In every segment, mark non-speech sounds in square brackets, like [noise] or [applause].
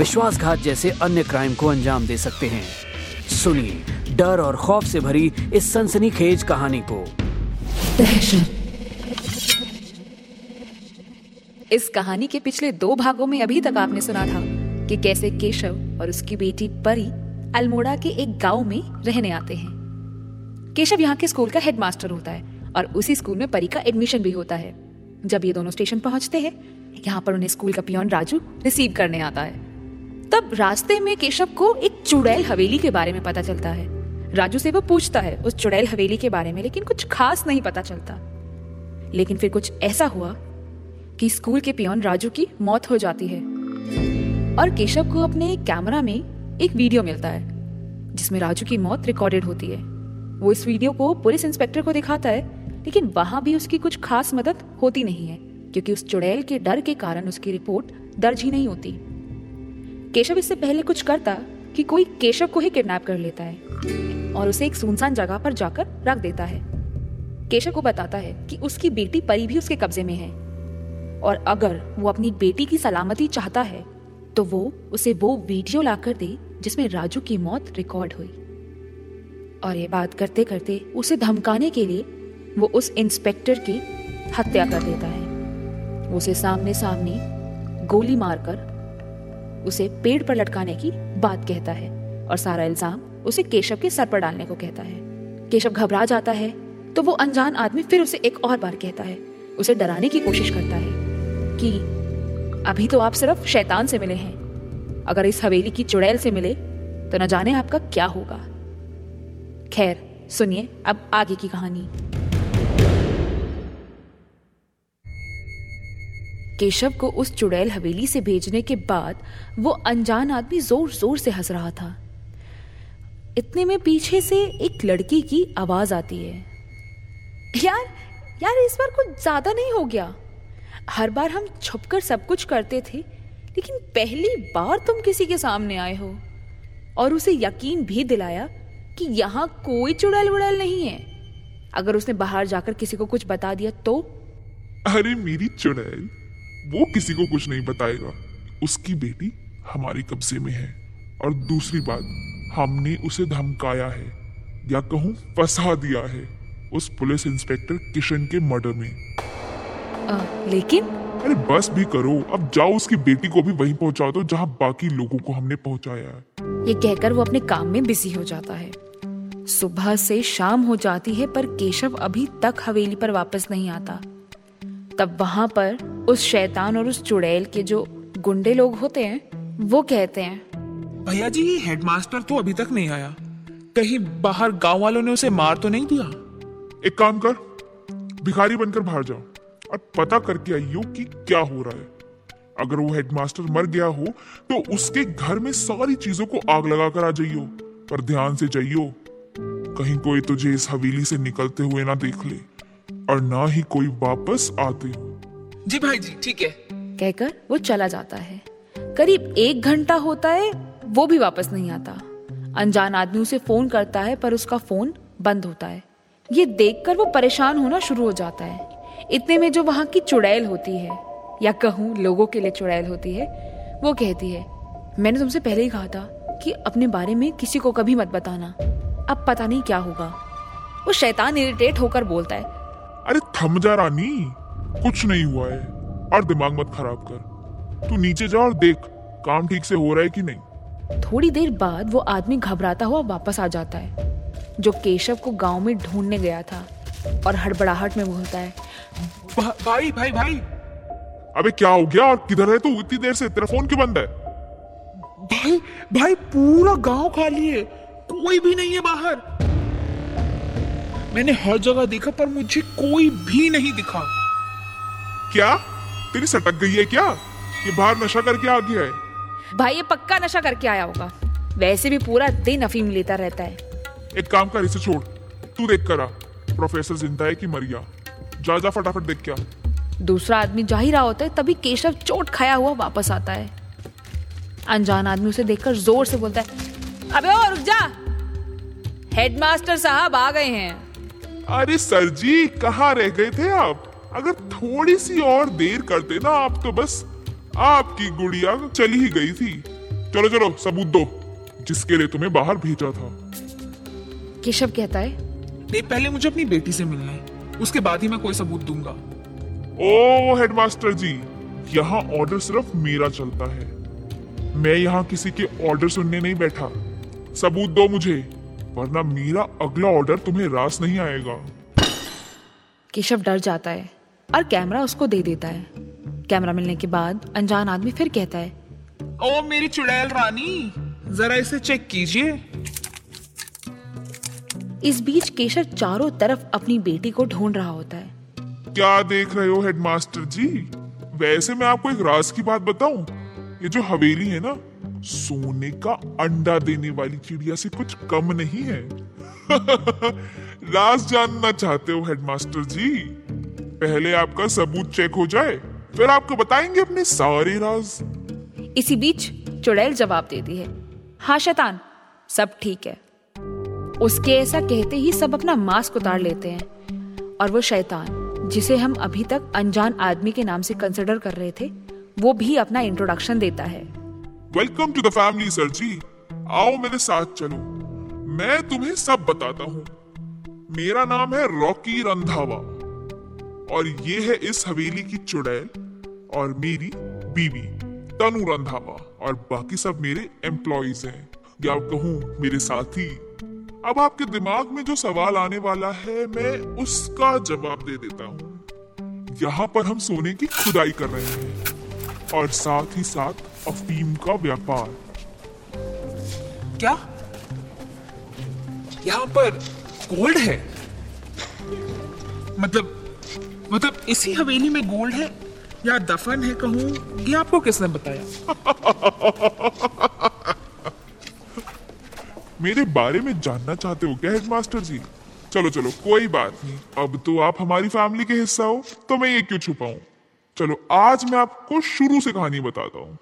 विश्वासघात जैसे अन्य क्राइम को अंजाम दे सकते हैं। सुनिए डर और खौफ से भरी इस सनसनीखेज कहानी को। इस कहानी के पिछले दो भागों में अभी तक आपने सुना था कि कैसे केशव और उसकी बेटी परी अल्मोड़ा के एक गाँव में रहने आते हैं। केशव यहाँ के स्कूल का हेडमास्टर होता है और उसी स्कूल में परी का एडमिशन भी होता है। जब ये दोनों स्टेशन पहुँचते हैं यहाँ पर उन्हें स्कूल का पियोन राजू रिसीव करने आता है। तब रास्ते में केशव को एक चुड़ैल हवेली के बारे में पता चलता है। राजू से वो पूछता है उस चुड़ैल हवेली के बारे में, लेकिन कुछ खास नहीं पता चलता। लेकिन फिर कुछ ऐसा हुआ कि स्कूल के पियोन राजू की मौत हो जाती है। और केशव को अपने कैमरा में एक वीडियो मिलता है, जिसमें राजू की मौत रिकॉर्डेड होती है। वो इस वीडियो को पुलिस इंस्पेक्टर को दिखाता है, लेकिन वहाँ भी उसकी कुछ खास मदद होती नहीं है, क्योंकि उस चुड़ैल के डर के कारण उसकी रिपोर्ट दर्ज ही नहीं होती। केशव इससे पहले कुछ करता कि कोई केशव को ही किडनैप कर लेता है और उसे एक सुनसान जगह पर जाकर रख देता है। केशव को बताता है कि उसकी बेटी परी भी उसके कब्जे में है और अगर वो अपनी बेटी की सलामती चाहता है तो वो उसे वो वीडियो लाकर दे जिसमें राजू की मौत रिकॉर्ड हुई। और ये बात करते करते उसे धमकाने के लिए वो उस इंस्पेक्टर की हत्या कर देता है। उसे सामने सामने गोली मारकर उसे पेड़ पर लटकाने की बात कहता है और सारा इल्ज़ाम उसे केशव के सर पर डालने को कहता है। केशव घबरा जाता है तो वो अनजान आदमी फिर उसे एक और बार कहता है। उसे डराने की कोशिश करता है कि अभी तो आप सिर्फ़ शैतान से मिले हैं। अगर इस हवेली की चुड़ैल से मिले तो न जाने आपका क्या होगा। खैर, सुनिए अब आगे की कहानी। केशव को उस चुड़ैल हवेली से भेजने के बाद वो अनजान आदमी ज़ोर ज़ोर से हंस रहा था। इतने में पीछे से एक लड़की की आवाज़ आती है। यार यार इस बार कुछ ज़्यादा नहीं हो गया। हर बार हम छुपकर सब कुछ करते थे, लेकिन पहली बार तुम किसी के सामने आए हो। और उसे यकीन भी दिलाया कि यहाँ कोई चुड़ैल उड़ैल नहीं है। अगर उसने बाहर जाकर किसी को कुछ बता दिया तो? अरे मेरी चुड़ैल वो किसी को कुछ नहीं बताएगा। उसकी बेटी हमारी कब्जे में है। और दूसरी बात हमने उसे धमकाया है या कहूँ फंसा दिया है उस पुलिस इंस्पेक्टर किशन के मर्डर में। आ, लेकिन? अरे बस भी करो अब जाओ उसकी बेटी को भी वहीं पहुँचा दो जहाँ बाकी लोगों को हमने पहुँचाया है। ये कहकर वो अपने काम में बिज़ी हो जाता है। सुबह से शाम हो जाती है पर केशव अभी तक हवेली पर वापस नहीं आता। तब वहाँ पर उस शैतान और उस चुड़ैल के जो गुंडे लोग होते हैं वो कहते हैं। भैया जी हेडमास्टर तो अभी तक नहीं आया। कहीं बाहर गाँव वालों ने उसे मार तो नहीं दिया? एक काम कर भिखारी बनकर बाहर जाओ और पता करके आइयो कि क्या हो रहा है। अगर वो हेडमास्टर मर गया हो तो उसके घर में सारी चीज़ों को आग लगा कर आ जाइयो पर ध्यान से जाइयो। कहीं कोई तुझे इस हवेली से निकलते हुए ना देख ले और ना ही कोई वापस आते। हो जी भाई जी ठीक है। कहकर वो चला जाता है। करीब एक घंटा होता है वो भी वापस नहीं आता। अनजान आदमी उसे फ़ोन करता है पर उसका फ़ोन बंद होता है। ये देखकर वो परेशान होना शुरू हो जाता है। इतने में जो वहाँ की चुड़ैल होती है या कहूँ लोगों के लिए चुड़ैल होती है वो कहती है मैंने तुमसे पहले ही कहा था कि अपने बारे में किसी को कभी मत बताना। अब पता नहीं क्या होगा। वो शैतान इरिटेट होकर बोलता है अरे थम जा रानी। कुछ नहीं हुआ है। और दिमाग मत खराब कर। तू नीचे जा और देख काम ठीक से हो रहा है कि नहीं। थोड़ी देर बाद वो आदमी घबराता हुआ वापस आ जाता है जो केशव को गाँव में ढूँढने गया था और हड़बड़ाहट में बोलता है। भा, भाई भाई भाई। अबे क्या हो गया? और किधर है तू? इतनी देर से तेरा फ़ोन क्यों बंद है? भाई भाई पूरा गाँव खाली है। कोई भी नहीं है बाहर। मैंने हर जगह देखा पर मुझे कोई भी नहीं दिखा। क्या? तेरी सटक गई है क्या? ये बाहर नशा करके आ गया है। भाई ये पक्का नशा करके आया होगा। वैसे भी पूरा दिन अफीम लेता रहता है। एक काम कर इसे छोड़। तू देख कर। आ प्रोफेसर ज़िंदा है कि मर गया जा जा फटाफट देख क्या। दूसरा आदमी जा ही रहा होता है तभी केशव चोट खाया हुआ वापस आता है। अनजान आदमी उसे देखकर ज़ोर से बोलता है अबे ओ रुक जा। हेडमास्टर साहब आ गए हैं। अरे सर जी कहाँ रह गए थे आप? अगर थोड़ी सी और देर करते ना आप तो बस आपकी गुड़िया चली ही गई थी। चलो चलो सबूत दो जिसके लिए तुम्हें बाहर भेजा था। केशव कहता है नहीं पहले मुझे अपनी बेटी से मिलना है उसके बाद ही मैं कोई सबूत दूँगा। ओ हेडमास्टर जी यहाँ ऑर्डर सिर्फ़ मेरा चलता है। मैं यहाँ किसी के ऑर्डर सुनने नहीं बैठा। सबूत दो मुझे वरना मेरा अगला ऑर्डर तुम्हें रास नहीं आएगा। केशव डर जाता है। और कैमरा उसको दे देता है। कैमरा मिलने के बाद अनजान आदमी फिर कहता है ओ मेरी चुड़ैल रानी जरा इसे चेक कीजिए। इस बीच केशव चारों तरफ़ अपनी बेटी को ढूंढ रहा होता है। क्या देख रहे हो हेडमास्टर जी? वैसे मैं आपको एक राज की बात बताऊँ। ये जो हवेली है ना सोने का अंडा देने वाली चिड़िया से कुछ कम नहीं है। [laughs] राज जानना चाहते हो हेडमास्टर जी? पहले आपका सबूत चेक हो जाए फिर आपको बताएँगे अपने सारे राज। इसी बीच चुड़ैल जवाब देती है हाँ शैतान सब ठीक है। उसके ऐसा कहते ही सब अपना मास्क उतार लेते हैं और वो शैतान जिसे हम अभी तक अनजान आदमी के नाम से कंसिडर कर रहे थे वो भी अपना इंट्रोडक्शन देता है। Welcome to the family sir ji आओ मेरे साथ चलो। मैं तुम्हें सब बताता हूँ। मेरा नाम है रॉकी रंधावा। और ये है इस हवेली की चुड़ैल और मेरी बीवी, तनु रंधावा। और बाकी सब मेरे एम्प्लॉयज़ हैं। या कहूँ, मेरे साथी? अब आपके दिमाग में जो सवाल आने वाला है, मैं उसका जवाब दे देता हूँ। यहाँ पर हम सोने की खुदाई कर रहे हैं और साथ ही साथ अफीम का व्यापार। क्या? यहाँ पर गोल्ड है? मतलब मतलब इसी हवेली में गोल्ड है या दफन है कहूँ? ये आपको किसने बताया? [laughs] मेरे बारे में जानना चाहते हो क्या हेडमास्टर जी? चलो चलो, कोई बात नहीं। अब तो आप हमारी फैमिली के हिस्सा हो तो मैं ये क्यों छुपाऊं? चलो, आज मैं आपको शुरू से कहानी बताता हूँ।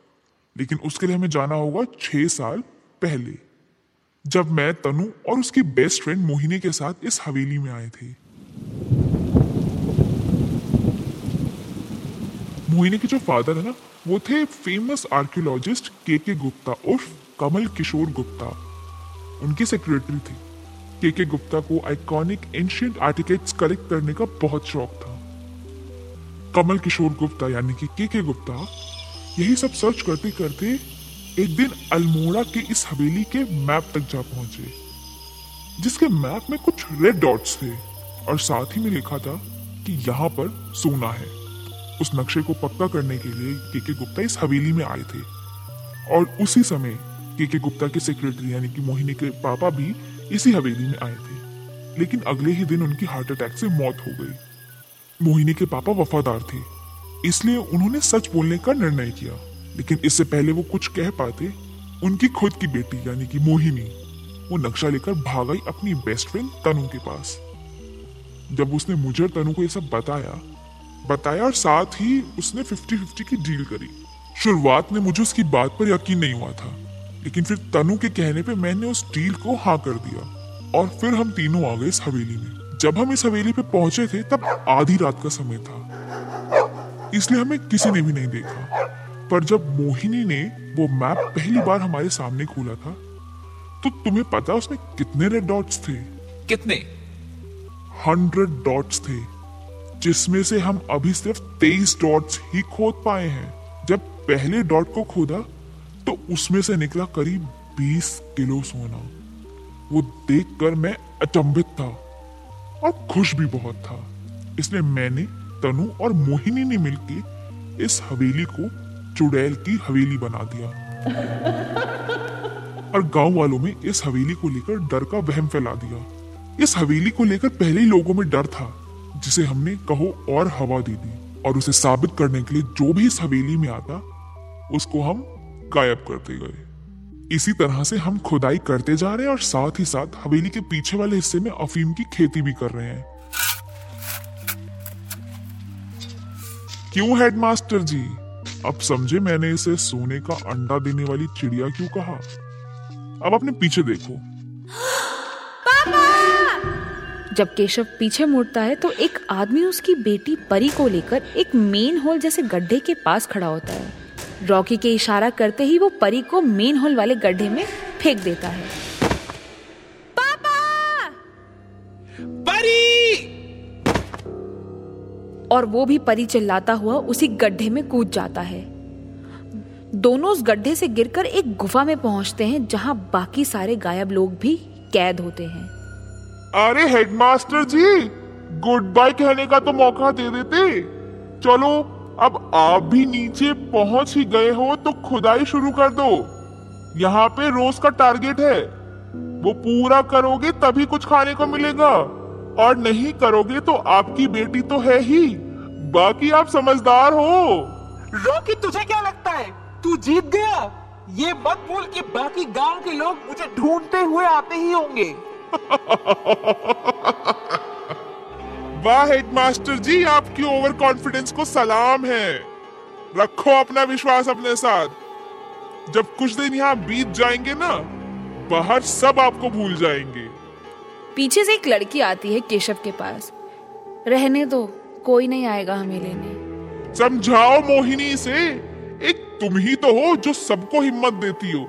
लेकिन उसके लिए हमें जाना होगा छह साल पहले, जब मैं तनु और उसकी बेस्ट फ्रेंड मोहिनी के साथ इस हवेली में आए थे। मोहिनी के जो फादर है ना, वो थे फ़ेमस आर्कियोलॉजिस्ट के के गुप्ता उर्फ़ कमल किशोर गुप्ता। उनकी सेक्रेटरी थी। के के गुप्ता को आइकॉनिक एंशियंट आर्टिकेट्स कलेक्ट करने का बहुत शौक था। कमल किशोर गुप्ता यानी कि के के गुप्ता यही सब सर्च करते करते एक दिन अल्मोड़ा के इस हवेली के मैप तक जा पहुँचे, जिसके मैप में कुछ रेड डॉट्स थे। और साथ ही में लिखा था कि यहाँ पर सोना है। उस नक्शे को पक्का करने के लिए के के गुप्ता इस हवेली में आए थे। और उसी समय के के गुप्ता के सेक्रेटरी यानी कि मोहिनी के पापा भी इसी हवेली में आए थे। लेकिन अगले ही दिन उनकी हार्ट अटैक से मौत हो गई। मोहिनी के पापा वफादार थे, इसलिए उन्होंने सच बोलने का निर्णय किया। लेकिन इससे पहले वो कुछ कह पाते, उनकी खुद की बेटी यानी कि मोहिनी, वो नक्शा लेकर भाग आई अपनी बेस्ट फ्रेंड तनु के पास। जब उसने मुझे तनु को ये सब बताया बताया और साथ ही उसने 50-50 की डील करी। शुरुआत में मुझे उसकी बात पर यकीन नहीं हुआ था लेकिन फिर तनु के कहने पे मैंने उस डील को हाँ कर दिया और फिर हम तीनों आ गए इस हवेली में। जब हम इस हवेली पे पहुँचे थे तब आधी रात का समय था। इसलिए हमें किसी ने भी नहीं देखा। पर जब मोहिनी ने वो मैप पहली बार हमारे सामने खोला था तो तुम्हें पता उसमें कितने रेड डॉट्स थे? कितने? हंड्रेड डॉट्स थे। जिसमें से हम अभी सिर्फ़ तेईस डॉट्स ही खोद पाए हैं। जब पहले डॉट को खोदा तो उसमें से निकला करीब बीस किलो सोना। वो देखकर मैं अचंभित था और खुश भी बहुत था। इसलिए मैंने, तनु और मोहिनी ने मिलकर इस हवेली को चुड़ैल की हवेली बना दिया। [laughs] और गाँव वालों में इस हवेली को लेकर डर का वहम फैला दिया। इस हवेली को लेकर पहले ही लोगों में डर था। जिसे हमने कहो और हवा दे दी और उसे साबित करने के लिए जो भी इस हवेली में आता, उसको हम गायब करते गए। इसी तरह से हम खुदाई करते जा रहे हैं और साथ ही साथ हवेली के पीछे वाले हिस्से में अफीम की खेती भी कर रहे हैं। क्यों, हेडमास्टर जी? अब समझे मैंने इसे सोने का अंडा देने वाली चिड़िया क्यों कहा? अब अपने पीछे देखो। जब केशव पीछे मुड़ता है तो एक आदमी उसकी बेटी परी को लेकर एक मेन होल जैसे गड्ढे के पास खड़ा होता है। रॉकी के इशारा करते ही वो परी को मेन होल वाले गड्ढे में फेंक देता है। पापा! परी! और वो भी परी चिल्लाता हुआ उसी गड्ढे में कूद जाता है। दोनों उस गड्ढे से गिरकर एक गुफा में पहुँचते हैं जहाँ बाकी सारे गायब लोग भी कैद होते हैं। अरे हेडमास्टर जी गुड बाय कहने का तो मौका दे देते। चलो, अब आप भी नीचे पहुँच ही गए हो तो खुदाई शुरू कर दो। यहाँ पे रोज का टारगेट है। वो पूरा करोगे, तभी कुछ खाने को मिलेगा। और नहीं करोगे तो आपकी बेटी तो है ही। बाकी आप समझदार हो। रोकी, तुझे क्या लगता है? तू जीत गया? ये मत भूल कि बाकी गाँव के लोग मुझे ढूंढते हुए आते ही होंगे। [laughs] वाह हेडमास्टर जी आपकी ओवर कॉन्फिडेंस को सलाम है। रखो अपना विश्वास अपने साथ। जब कुछ दिन यहाँ बीत जाएँगे ना बाहर सब आपको भूल जाएँगे। पीछे से एक लड़की आती है केशव के पास। रहने दो कोई नहीं आएगा हमें लेने। समझाओ मोहिनी से एक तुम ही तो हो जो सबको हिम्मत देती हो।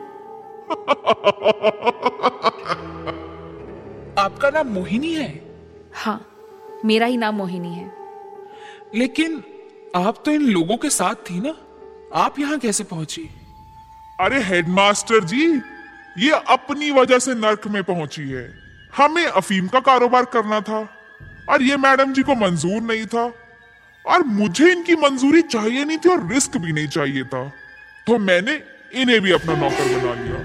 [laughs] आपका नाम मोहिनी है? हाँ मेरा ही नाम मोहिनी है। लेकिन आप तो इन लोगों के साथ थी ना? आप यहाँ कैसे पहुँची? अरे हेडमास्टर जी ये अपनी वजह से नर्क में पहुँची है। हमें अफीम का कारोबार करना था और ये मैडम जी को मंजूर नहीं था। और मुझे इनकी मंजूरी चाहिए नहीं थी और रिस्क भी नहीं चाहिए था। तो मैंने इन्हें भी अपना नौकर बना लिया।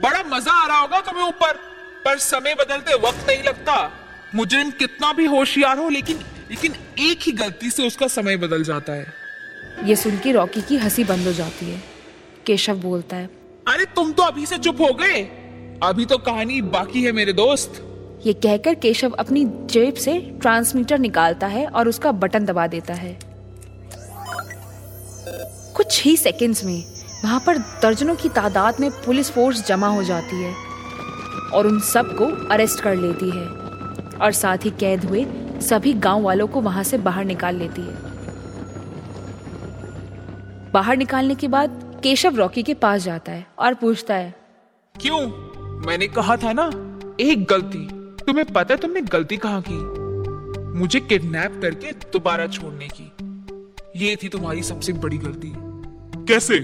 बड़ा मज़ा आ रहा होगा तुम्हें ऊपर। पर समय बदलते वक्त नहीं लगता। मुजरिम कितना भी होशियार हो लेकिन लेकिन एक ही गलती से उसका समय बदल जाता है। ये सुन के रॉकी की हँसी बंद हो जाती है। केशव बोलता है अरे तुम तो अभी से चुप हो गए। अभी तो कहानी बाकी है मेरे दोस्त। ये कहकर केशव अपनी जेब से ट्रांसमीटर निकालता है और उसका बटन दबा देता है। कुछ ही सेकंड्स में वहाँ पर दर्जनों की तादाद में पुलिस फोर्स जमा हो जाती है। और उन सबको अरेस्ट कर लेती है। और साथ ही कैद हुए सभी गाँव वालों को वहाँ से बाहर निकाल लेती है। बाहर निकालने के बाद केशव रॉकी के पास जाता है और पूछता है, क्यों? मैंने कहा था ना, एक गलती। तुम्हें पता है तुमने गलती कहाँ की? मुझे किडनैप करके दोबारा छोड़ने की। ये थी तुम्हारी सबसे बड़ी गलती। कैसे?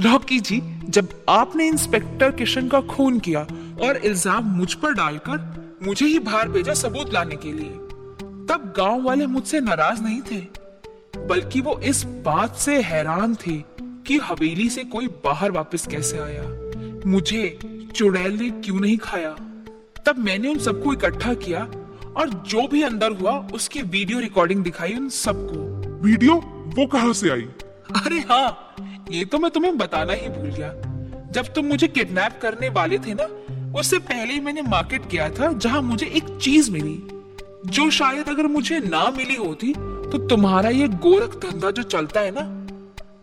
रॉकी जी जब आपने इंस्पेक्टर किशन का खून किया और इल्ज़ाम मुझ पर डालकर मुझे ही बाहर भेजा सबूत लाने के लिए। तब गाँव वाले मुझसे नाराज़ नहीं थे बल्कि वो इस बात से हैरान थे कि हवेली से कोई बाहर वापस कैसे आया। मुझे चुड़ैल ने क्यों नहीं खाया? तब मैंने उन सबको इकट्ठा किया और जो भी अंदर हुआ उसकी वीडियो रिकॉर्डिंग दिखाई उन सबको। वीडियो? वो कहाँ से आई? अरे हाँ ये तो मैं तुम्हें बताना ही भूल गया। जब तुम मुझे किडनैप करने वाले थे ना उससे पहले ही मैंने मार्केट किया था जहाँ मुझे एक चीज़ मिली जो शायद अगर मुझे ना मिली होती तो तुम्हारा ये गोरख धंधा जो चलता है ना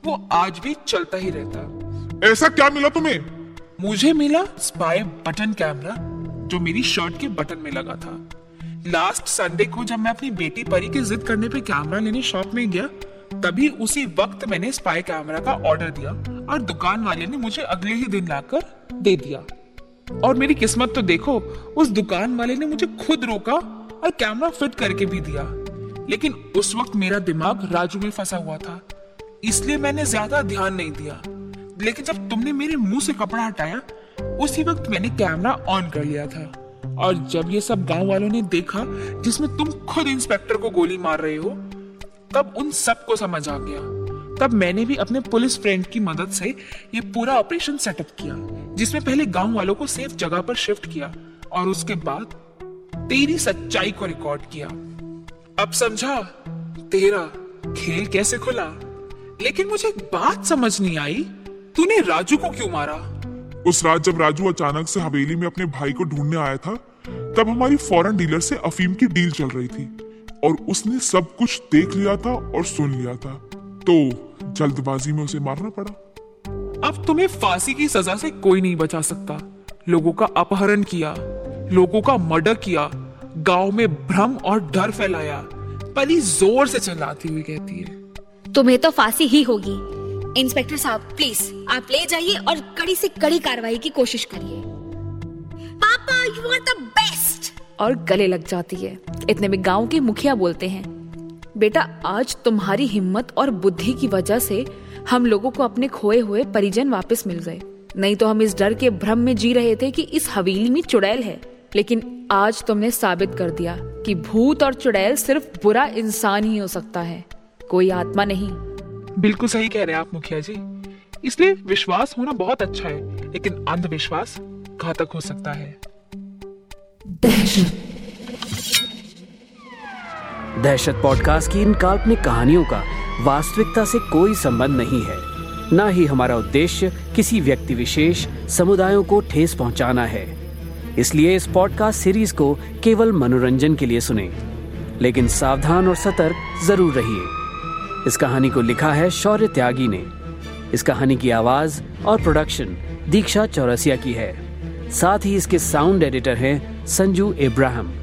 वो आज भी चलता ही रहता। ऐसा क्या मिला तुम्हें? मुझे मिला स्पाई बटन कैमरा जो मेरी शर्ट के बटन में लगा था। लास्ट संडे को जब मैं अपनी बेटी परी की जिद करने पे कैमरा लेने शॉप में गया तभी उसी वक्त मैंने स्पाई कैमरा का ऑर्डर दिया और दुकान वाले ने मुझे अगले ही दिन लाकर दे दिया। और मेरी किस्मत तो देखो, उस दुकान वाले ने मुझे खुद रोका और कैमरा फिट करके भी दिया। लेकिन उस वक्त मेरा दिमाग राजू में फंसा हुआ था, इसलिए मैंने ज़्यादा ध्यान नहीं दिया। लेकिन जब तुमने मेरे मुँह से कपड़ा हटाया, उसी वक्त मैंने कैमरा ऑन कर लिया था। और जब ये सब गाँव वालों ने देखा, जिसमें तुम खुद इंस्पेक्टर को गोली मार रहे हो, तब उन सबको समझ आ गया। तब मैंने भी अपने पुलिस फ्रेंड की मदद से ये पूरा ऑपरेशन सेटअप किया, जिसमें पहले गाँव वालों को सेफ़ जगह पर शिफ्ट किया और उसके बाद तेरी सच्चाई को रिकॉर्ड किया। अब समझा, तेरा खेल कैसे खुला? लेकिन मुझे एक बात समझ नहीं आई, तूने राजू को क्यों मारा? उस रात जब राजू अचानक से हवेली में अपने भाई को ढूँढने आया था, तब हमारी फॉरेन डीलर से अफीम की डील चल रही थी और उसने सब कुछ देख लिया था और सुन लिया था। तो जल्दबाजी में उसे मारना पड़ा। अब तुम्हें फांसी की सजा से कोई नहीं बचा सकता। लोगों का अपहरण किया लोगों का मर्डर किया गाँव में भ्रम और डर फैलाया पली ज़ोर से चिल्लाती हुई कहती है। तुम्हें तो फांसी ही होगी। इंस्पेक्टर साहब प्लीज़ आप ले जाइए और कड़ी से कड़ी कार्रवाई की कोशिश करिए। पापा यू आर द बेस्ट और गले लग जाती है। इतने में गाँव के मुखिया बोलते हैं। बेटा आज तुम्हारी हिम्मत और बुद्धि की वजह से हम लोगों को अपने खोए हुए परिजन वापस मिल गए। नहीं तो हम इस डर के भ्रम में जी रहे थे कि इस हवेली में चुड़ैल है। लेकिन आज तुमने साबित कर दिया कि भूत और चुड़ैल सिर्फ़ बुरा इंसान ही हो सकता है। कोई आत्मा नहीं। बिल्कुल सही कह रहे हैं आप मुखिया जी। इसलिए विश्वास होना बहुत अच्छा है लेकिन अंधविश्वास घातक हो सकता है। दहशत। पॉडकास्ट की इन काल्पनिक कहानियों का वास्तविकता से कोई संबंध नहीं है। न ही हमारा उद्देश्य किसी व्यक्ति विशेष समुदायों को ठेस पहुंचाना है। इसलिए इस पॉडकास्ट सीरीज़ को केवल मनोरंजन के लिए सुने। लेकिन सावधान और सतर्क ज़रूर रहिए। इस कहानी को लिखा है शौर्य त्यागी ने। इस कहानी की आवाज़ और प्रोडक्शन दीक्षा चौरसिया की है। साथ ही इसके साउंड एडिटर हैं संजू इब्राहिम।